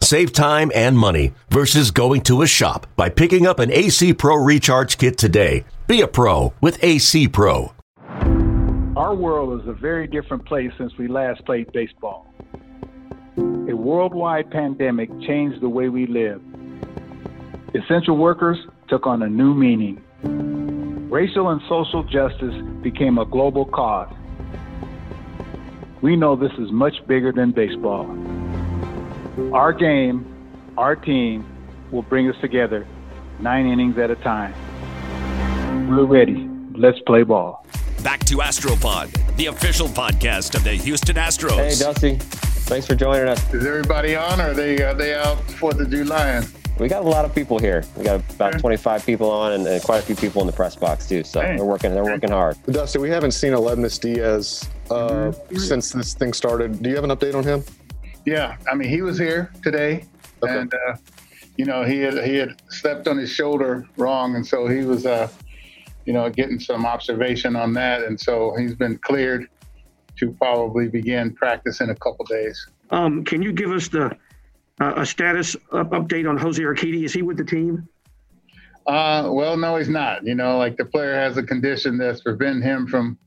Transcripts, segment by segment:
Save time and money versus going to a shop by picking up an AC Pro Recharge Kit today. Be a pro with AC Pro. Our world is a very different place since we last played baseball. A worldwide pandemic changed the way we live. Essential workers took on a new meaning. Racial and social justice became a global cause. We know this is much bigger than baseball. Our game, our team, will bring us together nine innings at a time. We're ready. Let's play ball. Back to Astropod, the official podcast of the Houston Astros. Hey, Dusty. Thanks for joining us. Is everybody on, or are they are they out for the July? We got a lot of people here. We got about 25 people on, and, and quite a few people in the press box too. So they're working. They're working hard. Dusty, we haven't seen Aledmys Diaz uh, mm-hmm. since this thing started. Do you have an update on him? Yeah, I mean, he was here today, okay. and uh, you know, he had he had stepped on his shoulder wrong, and so he was, uh, you know, getting some observation on that, and so he's been cleared to probably begin practice in a couple days. Um, can you give us the uh, a status update on Jose Urquidy? Is he with the team? Uh, well, no, he's not. You know, like the player has a condition that's preventing him from,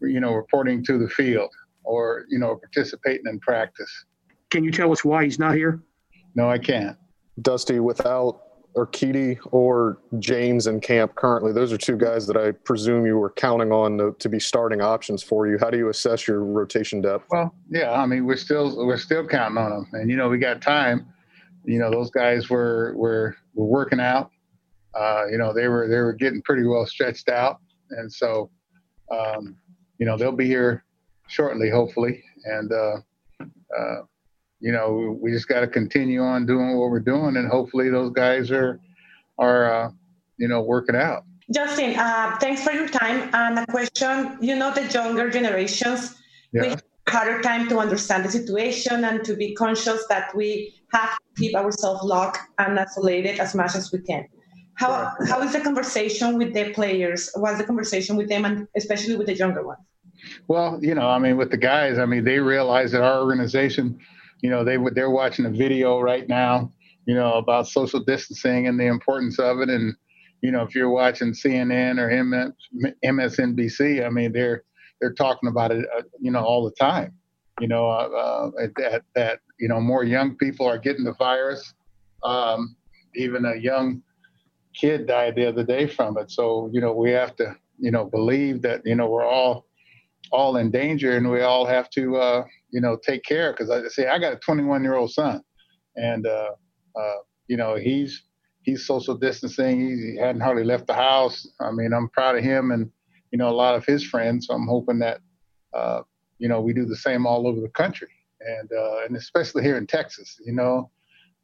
you know, reporting to the field or you know participating in practice. Can you tell us why he's not here? No, I can't. Dusty, without Urquidy or James in camp currently, those are two guys that I presume you were counting on to, to, be starting options for you. How do you assess your rotation depth? Well, yeah, I mean we're still we're still counting on them, and you know we got time. You know those guys were were were working out. Uh, you know they were they were getting pretty well stretched out, and so um, you know they'll be here shortly, hopefully, and uh, uh, you know, we just got to continue on doing what we're doing, and hopefully those guys are are uh, you know working out. Justin, uh, thanks for your time. And a question: You know, the younger generations yeah. we have harder time to understand the situation and to be conscious that we have to keep ourselves locked and isolated as much as we can. How, how is the conversation with the players? What's the conversation with them, and especially with the younger ones? Well, you know, I mean, with the guys, I mean, they realize that our organization you know, they they're watching a video right now, you know, about social distancing and the importance of it. And you know, if you're watching CNN or MSNBC, I mean, they're they're talking about it, uh, you know, all the time. You know, uh, uh, that that you know more young people are getting the virus. Um, even a young kid died the other day from it. So you know, we have to you know believe that you know we're all all in danger and we all have to uh, you know take care because I say I got a 21 year old son and uh, uh, you know he's he's social distancing. He hadn't hardly left the house. I mean I'm proud of him and you know a lot of his friends. So I'm hoping that uh, you know we do the same all over the country and uh, and especially here in Texas you know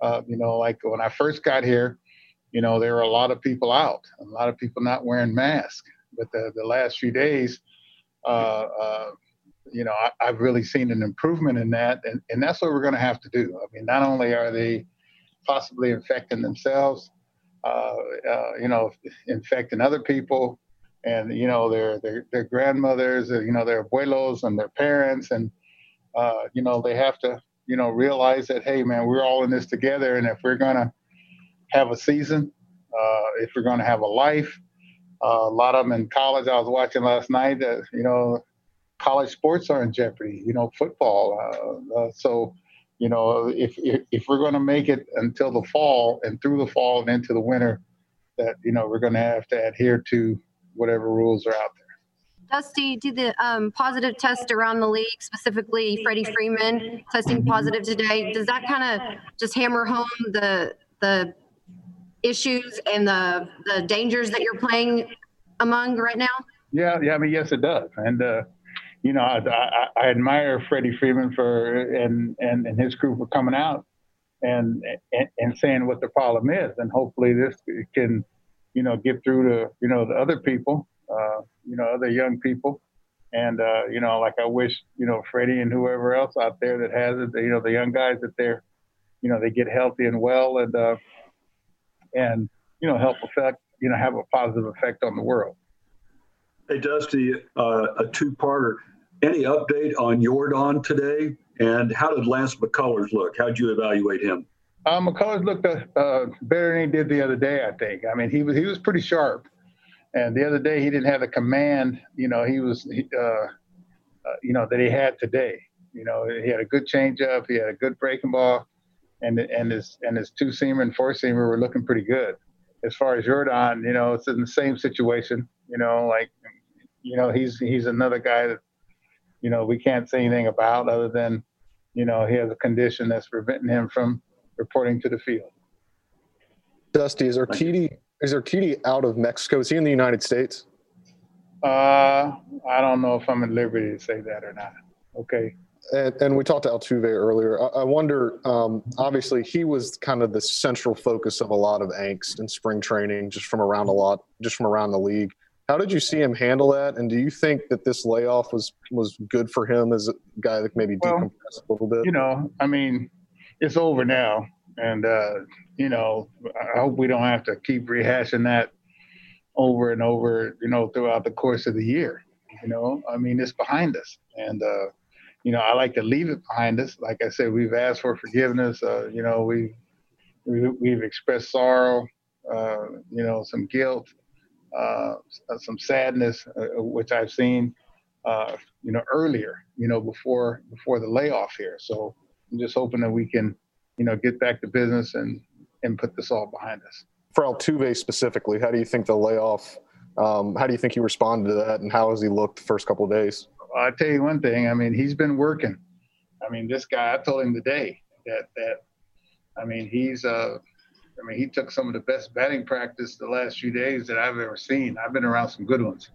uh, you know like when I first got here you know there were a lot of people out a lot of people not wearing masks. But the, the last few days uh, uh, you know, I, have really seen an improvement in that, and, and that's what we're going to have to do. I mean, not only are they possibly infecting themselves, uh, uh, you know, infecting other people, and you know, their their their grandmothers, you know, their abuelos and their parents, and uh, you know, they have to, you know, realize that hey, man, we're all in this together, and if we're going to have a season, if we're going to have a life, uh, a lot of them in college. I was watching last night that you know college sports are in jeopardy. You know, football. Uh, uh, so, you know, if if, if we're going to make it until the fall and through the fall and into the winter, that you know we're going to have to adhere to whatever rules are out there. Dusty, do the um, positive test around the league, specifically Freddie Freeman testing positive today, does that kind of just hammer home the the issues and the the dangers that you're playing among right now? Yeah, yeah. I mean, yes, it does. And uh, you know, I, I, I, admire Freddie Freeman for and and and his crew for coming out and, and and saying what the problem is, and hopefully this can, you know, get through to you know the other people. Uh, you know, other young people. And, uh, you know, like I wish, you know, Freddie and whoever else out there that has it, you know, the young guys that they're, you know, they get healthy and well and, uh, and, you know, help affect, you know, have a positive effect on the world. Hey, Dusty, uh, a two-parter. Any update on Yordan today? And how did Lance McCullers look? How did you evaluate him? Uh, McCullers looked uh, better than he did the other day. I think. I mean, he was he was pretty sharp, and the other day he didn't have the command. You know, he was, uh, uh, you know, that he had today. You know, he had a good changeup. He had a good breaking ball, and and his and his two seamer and four seamer were looking pretty good. As far as Yordan, you know, it's in the same situation. You know, like, you know, he's he's another guy that, you know, we can't say anything about other than, you know, he has a condition that's preventing him from reporting to the field. Dusty, is Urquidy is Urquidy out of Mexico? Is he in the United States? Uh, I don't know if I'm at liberty to say that or not. Okay. And, and we talked to Altuve earlier. I, I wonder. Um, obviously, he was kind of the central focus of a lot of angst in spring training, just from around a lot, just from around the league. How did you see him handle that? And do you think that this layoff was was good for him as a guy that maybe well, decompress a little bit? You know, I mean, it's over now, and uh, you know, I hope we don't have to keep rehashing that over and over, you know, throughout the course of the year. You know, I mean, it's behind us, and uh, you know, I like to leave it behind us. Like I said, we've asked for forgiveness. Uh, you know, we, we we've expressed sorrow, uh, you know, some guilt, uh, some sadness, uh, which I've seen, uh, you know, earlier, you know, before before the layoff here. So I'm just hoping that we can, you know, get back to business and and put this all behind us. For Altuve specifically, how do you think the layoff? Um, how do you think he responded to that, and how has he looked the first couple of days? I'll tell you one thing. I mean, he's been working. I mean, this guy. I told him today that that. I mean, he's. Uh, I mean, he took some of the best batting practice the last few days that I've ever seen. I've been around some good ones,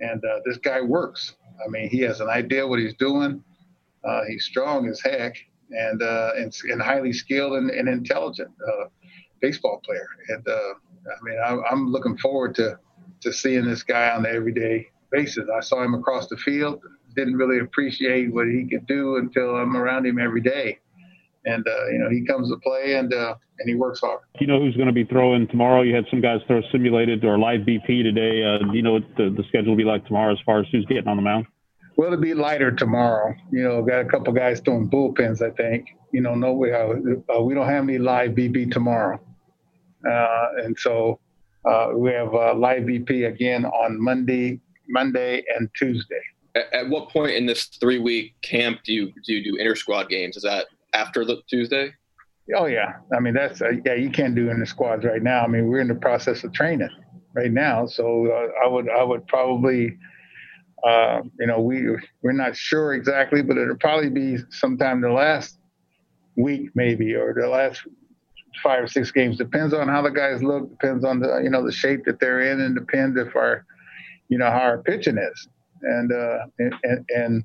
and uh, this guy works. I mean, he has an idea what he's doing. Uh, he's strong as heck, and uh, and, and highly skilled and, and intelligent uh, baseball player. And uh, I mean, I, I'm looking forward to to seeing this guy on the everyday basis. I saw him across the field. Didn't really appreciate what he could do until I'm around him every day. And uh, you know, he comes to play and uh, and he works hard. Do You know who's going to be throwing tomorrow? You had some guys throw simulated or live BP today. Uh, do you know what the, the schedule will be like tomorrow as far as who's getting on the mound? Well, it'll be lighter tomorrow. You know, got a couple guys throwing bullpens. I think. You know, no, we uh, uh we don't have any live BP tomorrow, uh, and so uh, we have uh, live BP again on Monday, Monday and Tuesday. At, at what point in this three-week camp do you do you do inter squad games? Is that after the Tuesday? Oh yeah, I mean that's uh, yeah you can't do inter squads right now. I mean we're in the process of training right now, so I would I would probably uh, you know, we we're not sure exactly, but it'll probably be sometime the last week, maybe, or the last five or six games. Depends on how the guys look. Depends on the you know the shape that they're in, and depends if our you know how our pitching is, and uh, and and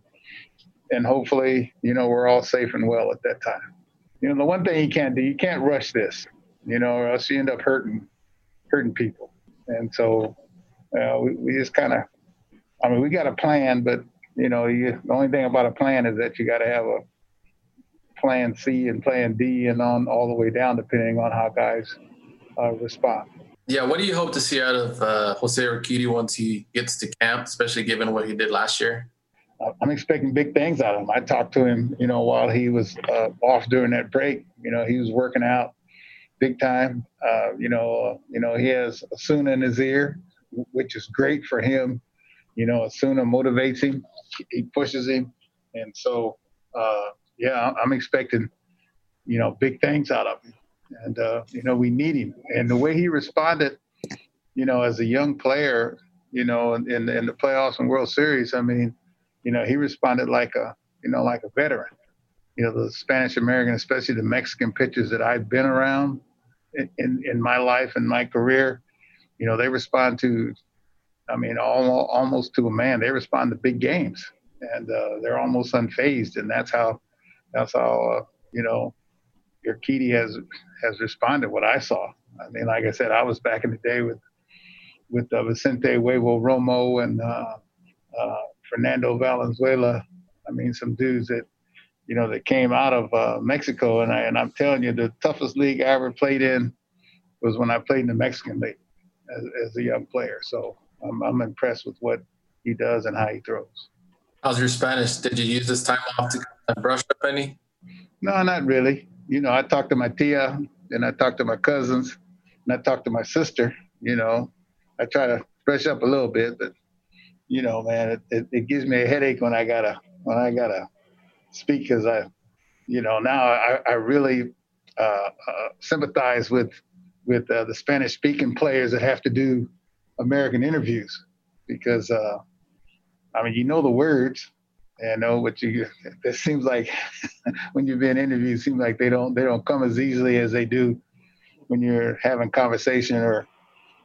and hopefully you know we're all safe and well at that time. You know, the one thing you can't do, you can't rush this, you know, or else you end up hurting hurting people. And so uh, we, we just kind of I mean, we got a plan, but you know, you, the only thing about a plan is that you got to have a plan C and plan D and on all the way down, depending on how guys uh, respond. Yeah, what do you hope to see out of uh, Jose Urquidy once he gets to camp, especially given what he did last year? I'm expecting big things out of him. I talked to him, you know, while he was uh, off during that break. You know, he was working out big time. Uh, you know, you know, he has Osuna in his ear, which is great for him you know, Osuna motivates him, he pushes him, and so uh, yeah, I'm expecting you know big things out of him, and uh, you know we need him, and the way he responded, you know, as a young player, you know, in, in, the playoffs and World Series, I mean, you know, he responded like a you know like a veteran. You know, the Spanish American, especially the Mexican pitchers that I've been around in, in, in my life and my career, you know, they respond to I mean, almost, almost to a man. They respond to big games, and uh, they're almost unfazed, and that's how that's how uh, you know Urquidy has has responded. What I saw. I mean, like I said, I was back in the day with with uh, Vicente Huevo Romo and uh, uh, Fernando Valenzuela. I mean, some dudes that you know that came out of uh, Mexico, and I and I'm telling you, the toughest league I ever played in was when I played in the Mexican league as, as a young player. So I'm, I'm impressed with what he does and how he throws. How's your Spanish? Did you use this time off to brush up any? No, not really. You know, I talked to my tia, and I talked to my cousins, and I talked to my sister. You know, I try to brush up a little bit, but you know, man, it, it, it gives me a headache when I gotta when I gotta speak because I, you know, now I, I really uh, uh, sympathize with with uh, the Spanish speaking players that have to do American interviews because uh, I mean, you know the words, and know what you. It seems like when you're being interviewed, it seems like they don't they don't come as easily as they do when you're having conversation or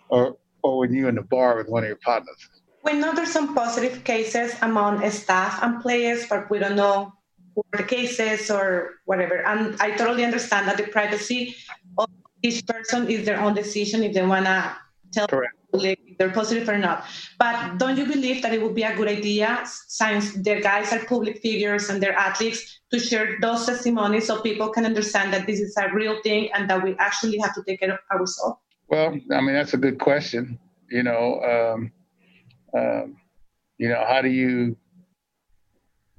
or or when you're in the bar with one of your partners. We know there's some positive cases among staff and players, but we don't know who the cases or whatever. And I totally understand that the privacy of each person is their own decision if they wanna tell Correct they're positive or not. But don't you believe that it would be a good idea, since their guys are public figures and they're athletes, to share those testimonies so people can understand that this is a real thing and that we actually have to take care of ourselves? Well, I mean, that's a good question. You know, um, um, you know, how do you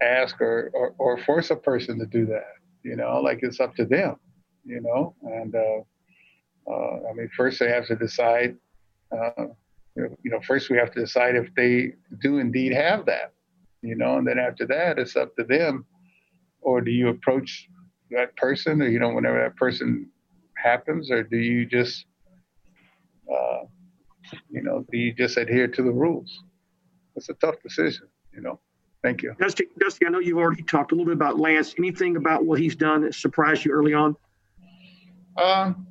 ask or, or, or force a person to do that? You know, like it's up to them. You know, and uh, uh, I mean, first they have to decide uh, you know, first we have to decide if they do indeed have that, you know, and then after that, it's up to them. Or do you approach that person, or you know, whenever that person happens, or do you just, uh, you know, do you just adhere to the rules? It's a tough decision, you know. Thank you. Dusty, Dusty, I know you've already talked a little bit about Lance. Anything about what he's done that surprised you early on? Um,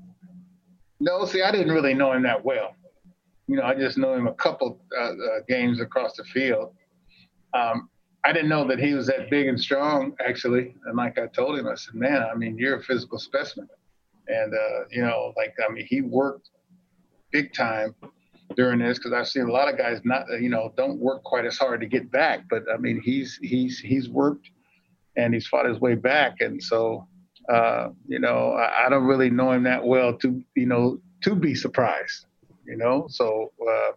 no, see, I didn't really know him that well you know, I just know him a couple uh, uh, games across the field. Um, I didn't know that he was that big and strong, actually. And like I told him, I said, man, I mean, you're a physical specimen. And, uh, you know, like, I mean, he worked big time during this because I've seen a lot of guys not, you know, don't work quite as hard to get back. But I mean, he's, he's, he's worked and he's fought his way back. And so, uh, you know, I, I don't really know him that well to, you know, to be surprised you know. So uh,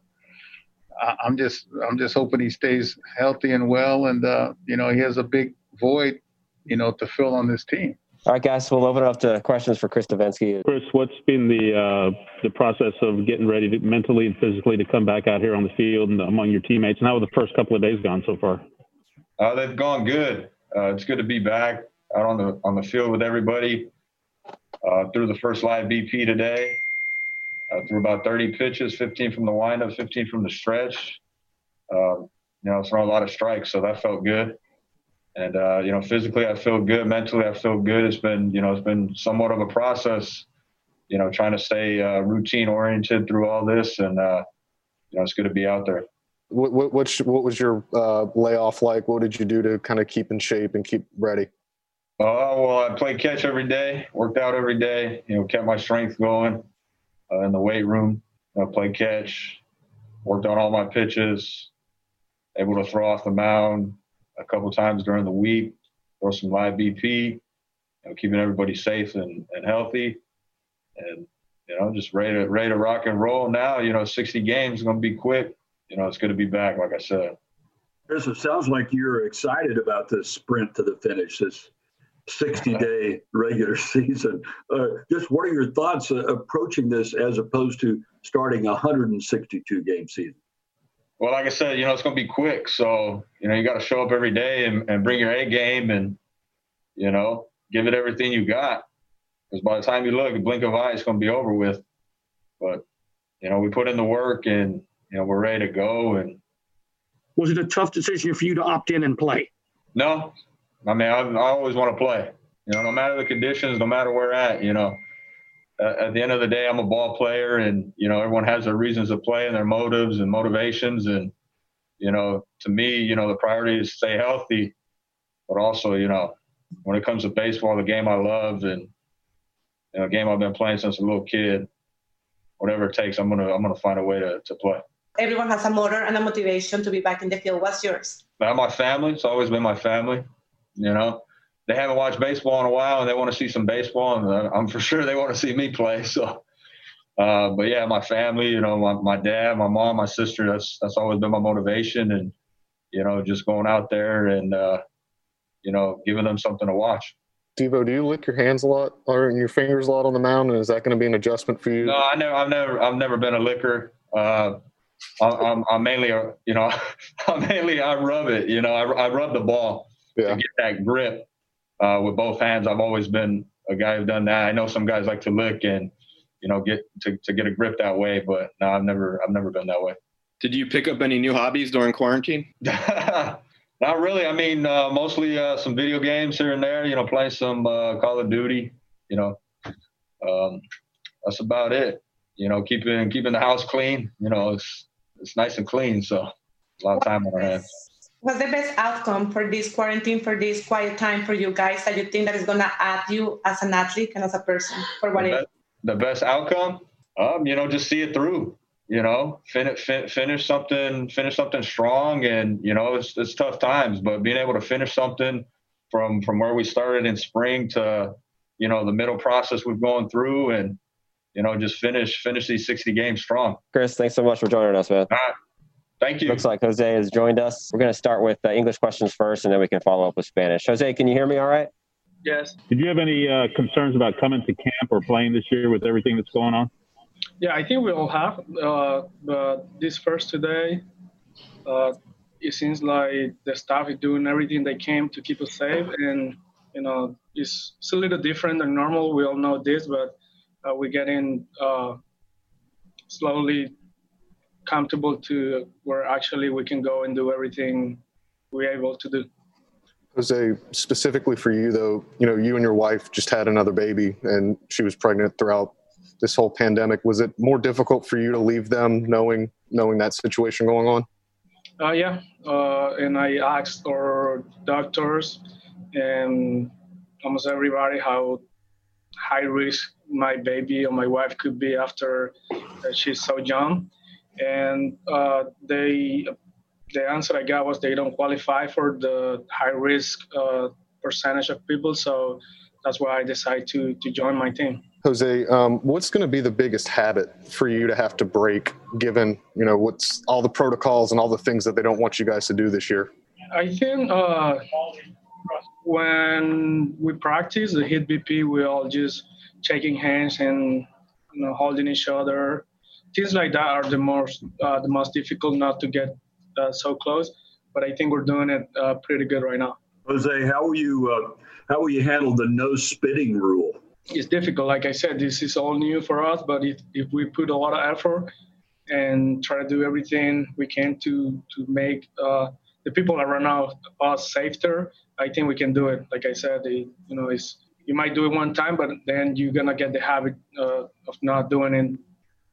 I'm just I'm just hoping he stays healthy and well, and uh, you know he has a big void, you know, to fill on this team. All right, guys, we'll open it up to questions for Chris Devenski. Chris, what's been the uh, the process of getting ready to, mentally and physically to come back out here on the field and among your teammates? And how have the first couple of days gone so far? Uh, they've gone good. Uh, it's good to be back out on the on the field with everybody. Uh, through the first live BP today, uh, threw about 30 pitches, 15 from the windup, 15 from the stretch. Um, you know, it's thrown a lot of strikes, so that felt good. And uh, you know, physically I feel good. Mentally I feel good. It's been you know it's been somewhat of a process. You know, trying to stay uh, routine oriented through all this, and uh, you know, it's good to be out there. What what what, what was your uh, layoff like? What did you do to kind of keep in shape and keep ready? Oh well, I played catch every day, worked out every day. You know, kept my strength going uh, in the weight room. I played catch, worked on all my pitches, able to throw off the mound a couple times during the week, throw some live BP, you know, keeping everybody safe and, and healthy, and you know just ready to ready to rock and roll. Now you know 60 games going to be quick. You know it's going to be back, like I said. Chris, it sounds like you're excited about this sprint to the finish. This 60 day regular season. Uh, just what are your thoughts uh, approaching this as opposed to starting a 162 game season? Well, like I said, you know, it's going to be quick. So, you know, you got to show up every day and, and bring your A game and, you know, give it everything you got. Because by the time you look, a blink of eye, it's going to be over with. But, you know, we put in the work and, you know, we're ready to go. And was it a tough decision for you to opt in and play? No, I mean, I, I always want to play. You know, no matter the conditions, no matter where at. You know, uh, at the end of the day, I'm a ball player, and you know, everyone has their reasons to play and their motives and motivations. And you know, to me, you know, the priority is stay healthy, but also, you know, when it comes to baseball, the game I love and you know, a game I've been playing since a little kid. Whatever it takes, I'm gonna I'm gonna find a way to, to play. everyone has a motor and a motivation to be back in the field. What's yours? My family. It's always been my family. You know, they haven't watched baseball in a while and they want to see some baseball, and I'm for sure they want to see me play. So, uh, but yeah, my family. You know, my, my dad, my mom, my sister. That's that's always been my motivation, and you know, just going out there and uh, you know, giving them something to watch. Devo, do you lick your hands a lot or your fingers a lot on the mound? And is that going to be an adjustment for you? No, I never, I've never, I've never been a licker. Uh, I'm, I'm mainly, a, you know, I'm mainly I rub it. You know, I, I rub the ball yeah. to get that grip uh, with both hands. I've always been a guy who's done that. I know some guys like to lick and you know get to, to get a grip that way, but no, I've never I've never been that way. Did you pick up any new hobbies during quarantine? Not really. I mean, uh, mostly uh, some video games here and there. You know, playing some uh, Call of Duty. You know, um, that's about it. You know, keeping keeping the house clean. You know, it's it's nice and clean, so a lot of time on our hands. What's the best outcome for this quarantine, for this quiet time for you guys that you think that is going to add you as an athlete and as a person for what the best, the best outcome? Um, you know, just see it through you know, finish finish something finish something strong, and you know it's it's tough times, but being able to finish something from from where we started in spring to you know the middle process we've gone through, and you know just finish finish these sixty games strong. Chris, thanks so much for joining us, man. Thank you. Looks like Jose has joined us. We're going to start with uh, English questions first, and then we can follow up with Spanish. Jose, can you hear me all right? Yes. Did you have any uh, concerns about coming to camp or playing this year with everything that's going on? Yeah, I think we all have. Uh, but this first today, uh, it seems like the staff is doing everything they can to keep us safe, and you know, it's, it's a little different than normal. We all know this, but uh, we're getting uh, slowly comfortable to where actually we can go and do everything we're able to do. Jose, specifically for you though, you know, you and your wife just had another baby, and she was pregnant throughout this whole pandemic. Was it more difficult for you to leave them knowing knowing that situation going on? Uh, yeah, uh, and I asked our doctors and almost everybody how high risk my baby or my wife could be after uh, she's so young, and uh, they the answer I got was they don't qualify for the high risk uh, percentage of people, so that's why I decided to to join my team. Jose, um, what's going to be the biggest habit for you to have to break, given you know what's all the protocols and all the things that they don't want you guys to do this year? I think uh, when we practice the hit BP, we all just shaking hands and you know, holding each other. Things like that are the most uh, the most difficult not to get uh, so close. But I think we're doing it uh, pretty good right now. Jose, how will you uh, how will you handle the no spitting rule? it's difficult. Like I said, this is all new for us, but if, if we put a lot of effort and try to do everything we can to to make uh, the people around us safer, I think we can do it. Like I said, it, you know, it's you might do it one time, but then you're gonna get the habit uh, of not doing it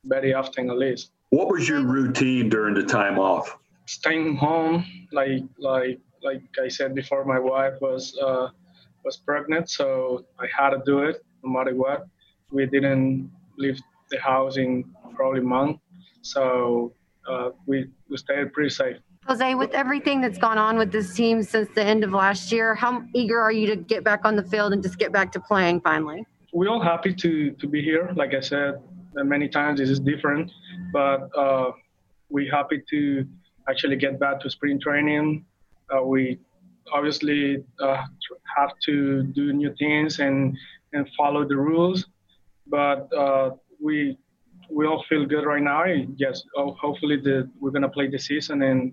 very often, at least. What was your routine during the time off? Staying home, like like like I said before, my wife was uh, was pregnant, so I had to do it no matter what. We didn't leave the house in probably a month, so uh, we we stayed pretty safe. Jose, with everything that's gone on with this team since the end of last year, how eager are you to get back on the field and just get back to playing finally? We're all happy to to be here. Like I said many times, this is different, but uh, we're happy to actually get back to spring training. Uh, we obviously uh, have to do new things and and follow the rules. But uh, we we all feel good right now. Yes, oh, hopefully the, we're going to play the season and,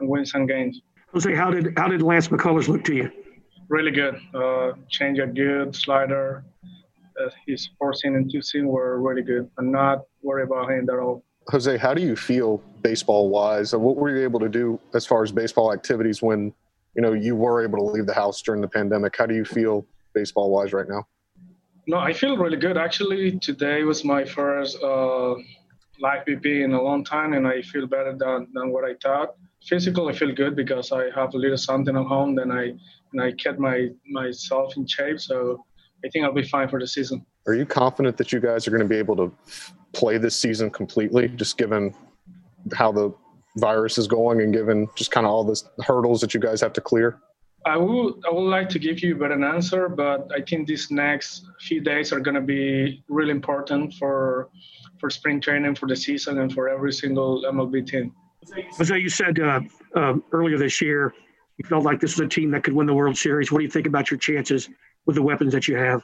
and win some games. Jose, how did how did Lance McCullers look to you? Really good. Uh, change a good slider. Uh, his four-seam and two seam were really good. I'm not worried about him at all. Jose, how do you feel baseball wise? What were you able to do as far as baseball activities when you know you were able to leave the house during the pandemic? How do you feel baseball wise right now? No, I feel really good. Actually, today was my first uh, live BP in a long time, and I feel better than, than what I thought. Physically, I feel good because I have a little something at home. Then I and I kept my myself in shape, so I think I'll be fine for the season. Are you confident that you guys are going to be able to play this season completely, just given how the virus is going and given just kind of all the hurdles that you guys have to clear? I would I would like to give you a better answer, but I think these next few days are going to be really important for for spring training, for the season, and for every single MLB team. Jose, you said uh, uh, earlier this year you felt like this was a team that could win the World Series. What do you think about your chances with the weapons that you have?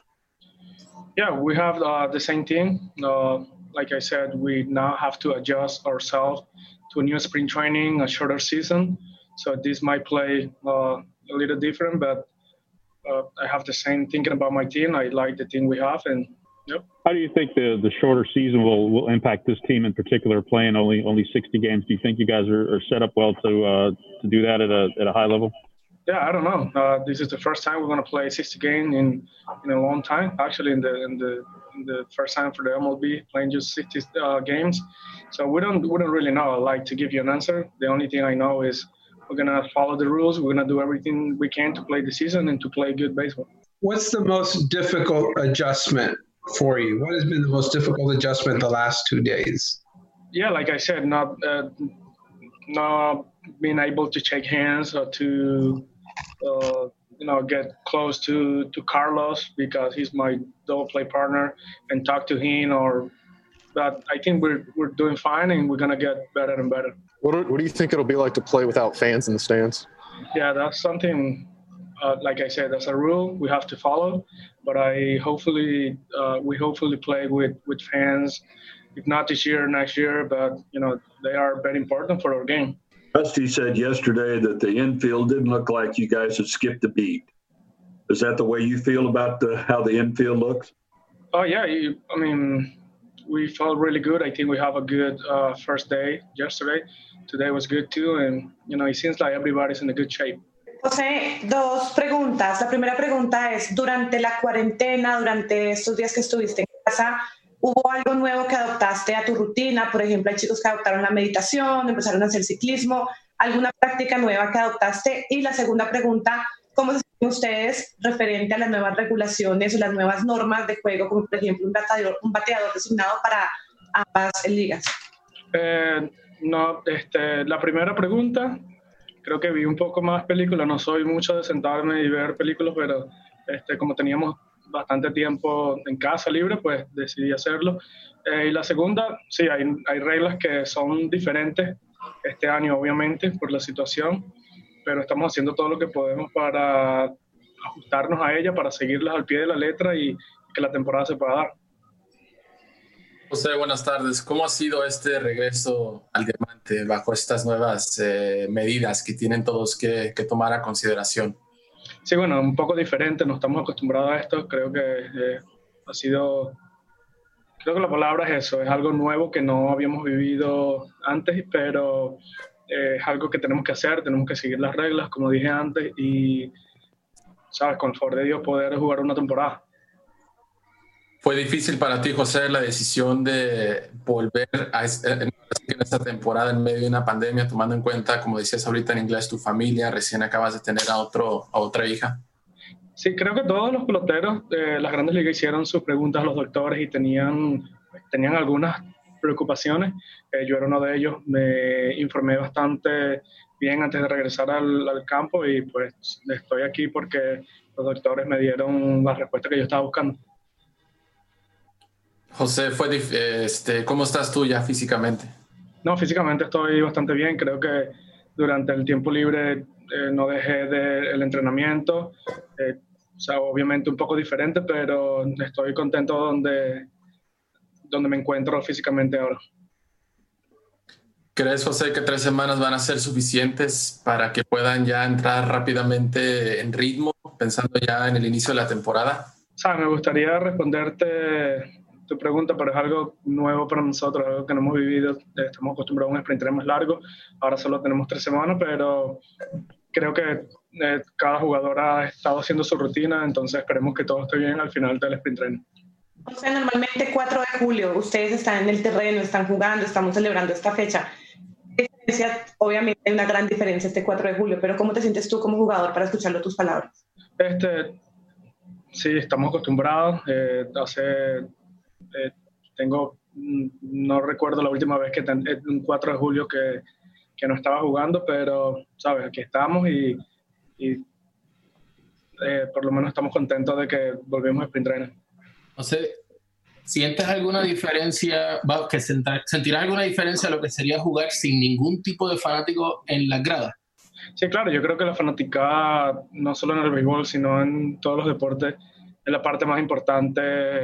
Yeah, we have uh, the same team. Uh, like I said, we now have to adjust ourselves to a new spring training, a shorter season. So this might play uh, a little different, but uh, I have the same thinking about my team. I like the team we have, and yep. How do you think the the shorter season will will impact this team in particular? Playing only only 60 games, do you think you guys are, are set up well to uh, to do that at a at a high level? Yeah, I don't know. Uh, this is the first time we're going to play 60 games in in a long time. Actually, in the in the in the first time for the MLB playing just 60 uh, games. So we don't we don't really know. Like to give you an answer. The only thing I know is we're gonna follow the rules. We're gonna do everything we can to play the season and to play good baseball. What's the most difficult adjustment for you? What has been the most difficult adjustment the last two days? Yeah, like I said, not uh, not being able to shake hands or to uh, you know get close to to Carlos because he's my double play partner and talk to him or. But I think we're we're doing fine and we're gonna get better and better. What do, what do you think it'll be like to play without fans in the stands? Yeah, that's something. Uh, like I said, that's a rule we have to follow. But I hopefully uh, we hopefully play with with fans, if not this year, next year. But you know they are very important for our game. Dusty said yesterday that the infield didn't look like you guys had skipped a beat. Is that the way you feel about the, how the infield looks? Oh yeah, I mean, we felt really good. I think we have a good uh, first day yesterday. Today was good too, and you know, it seems like everybody's in a good shape. José, dos preguntas. La primera pregunta es, durante la cuarentena, durante estos días que estuviste en casa, ¿hubo algo nuevo que adoptaste a tu rutina? Por ejemplo, hay chicos que adoptaron la meditación, empezaron a hacer ciclismo, ¿alguna práctica nueva que adoptaste? Y la segunda pregunta, ¿cómo se sienten ustedes referente a las nuevas regulaciones o las nuevas normas de juego, como por ejemplo un bateador, un bateador designado para ambas ligas? Eh, no, este, la primera pregunta, creo que vi un poco más películas, no soy mucho de sentarme y ver películas, pero este, como teníamos bastante tiempo en casa libre, pues decidí hacerlo. Eh, y la segunda, sí, hay, hay reglas que son diferentes este año, obviamente, por la situación, pero estamos haciendo todo lo que podemos para ajustarnos a ella, para seguirlas al pie de la letra y que la temporada se pueda dar. José, buenas tardes. ¿Cómo ha sido este regreso al diamante bajo estas nuevas eh, medidas que tienen todos que, que, tomar a consideración? Sí, bueno, un poco diferente, no estamos acostumbrados a esto. Creo que eh, ha sido, creo que la palabra es eso, es algo nuevo que no habíamos vivido antes, pero eh, es algo que tenemos que hacer, tenemos que seguir las reglas, como dije antes, y, ¿sabes? Con el favor de Dios poder jugar una temporada. ¿Fue difícil para ti, José, la decisión de volver a en esta temporada en medio de una pandemia, tomando en cuenta, como decías ahorita en inglés, tu familia, recién acabas de tener a, otro, a otra hija? Sí, creo que todos los peloteros de las grandes ligas hicieron sus preguntas a los doctores y tenían, tenían algunas preocupaciones. Eh, yo era uno de ellos, me informé bastante bien antes de regresar al, al campo y pues estoy aquí porque los doctores me dieron la respuesta que yo estaba buscando. José, fue este, ¿cómo estás tú ya físicamente? No, físicamente estoy bastante bien. Creo que durante el tiempo libre eh, no dejé de, el entrenamiento. Eh, o sea, obviamente un poco diferente, pero estoy contento donde, donde me encuentro físicamente ahora. ¿Crees, José, que tres semanas van a ser suficientes para que puedan ya entrar rápidamente en ritmo, pensando ya en el inicio de la temporada? O sea, me gustaría responderte tu pregunta, pero es algo nuevo para nosotros, algo que no hemos vivido. Estamos acostumbrados a un sprint más largo, ahora solo tenemos tres semanas, pero creo que eh, cada jugador ha estado haciendo su rutina, entonces esperemos que todo esté bien al final del sprint training. O sea, normalmente 4 de julio, ustedes están en el terreno, están jugando, estamos celebrando esta fecha. Obviamente hay una gran diferencia este 4 de julio, pero ¿cómo te sientes tú como jugador para escucharlo tus palabras? Este, sí, estamos acostumbrados. Eh, hace eh, tengo mm, no recuerdo la última vez que, un 4 de julio que, que no estaba jugando, pero, ¿sabes? Aquí estamos y, y eh, por lo menos estamos contentos de que volvimos a sprint trainer. No sé, ¿sientes alguna diferencia, que sentirás alguna diferencia a lo que sería jugar sin ningún tipo de fanático en las gradas? Sí, claro, yo creo que la fanática, no solo en el béisbol, sino en todos los deportes, es la parte más importante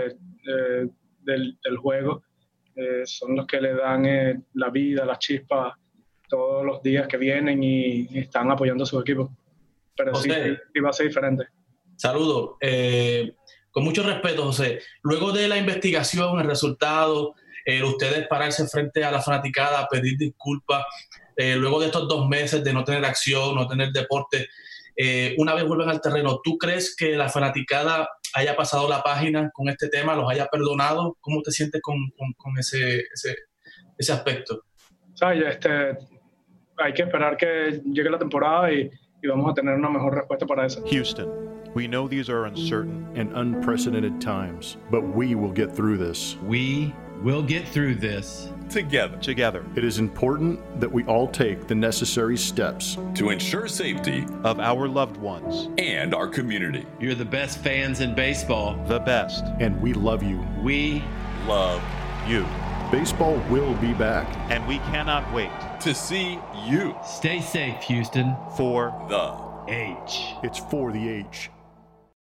eh, del, del, juego. Eh, son los que le dan eh, la vida, la chispa todos los días que vienen y, están apoyando a su equipo. Pero sí, sí, va a ser diferente. Saludos. con mucho respeto, José. Luego de la investigación, el resultado, ustedes pararse frente a la fanaticada, pedir disculpas, luego de estos dos meses de no tener acción, no tener deporte, una vez vuelven al terreno, ¿tú crees que la fanaticada haya pasado la página con este tema, los haya perdonado. ¿Cómo te sientes con, con, con ese, ese, ese, aspecto? este, hay que esperar que llegue la temporada y, y vamos a tener una mejor respuesta para eso. Houston, we know these are uncertain and unprecedented times, but we will get through this. We will get through this together. Together. It is important that we all take the necessary steps to ensure safety of our loved ones and our community. You're the best fans in baseball. The best. And we love you. We love you. Baseball will be back. And we cannot wait to see you. Stay safe, Houston. For the H. It's for the H.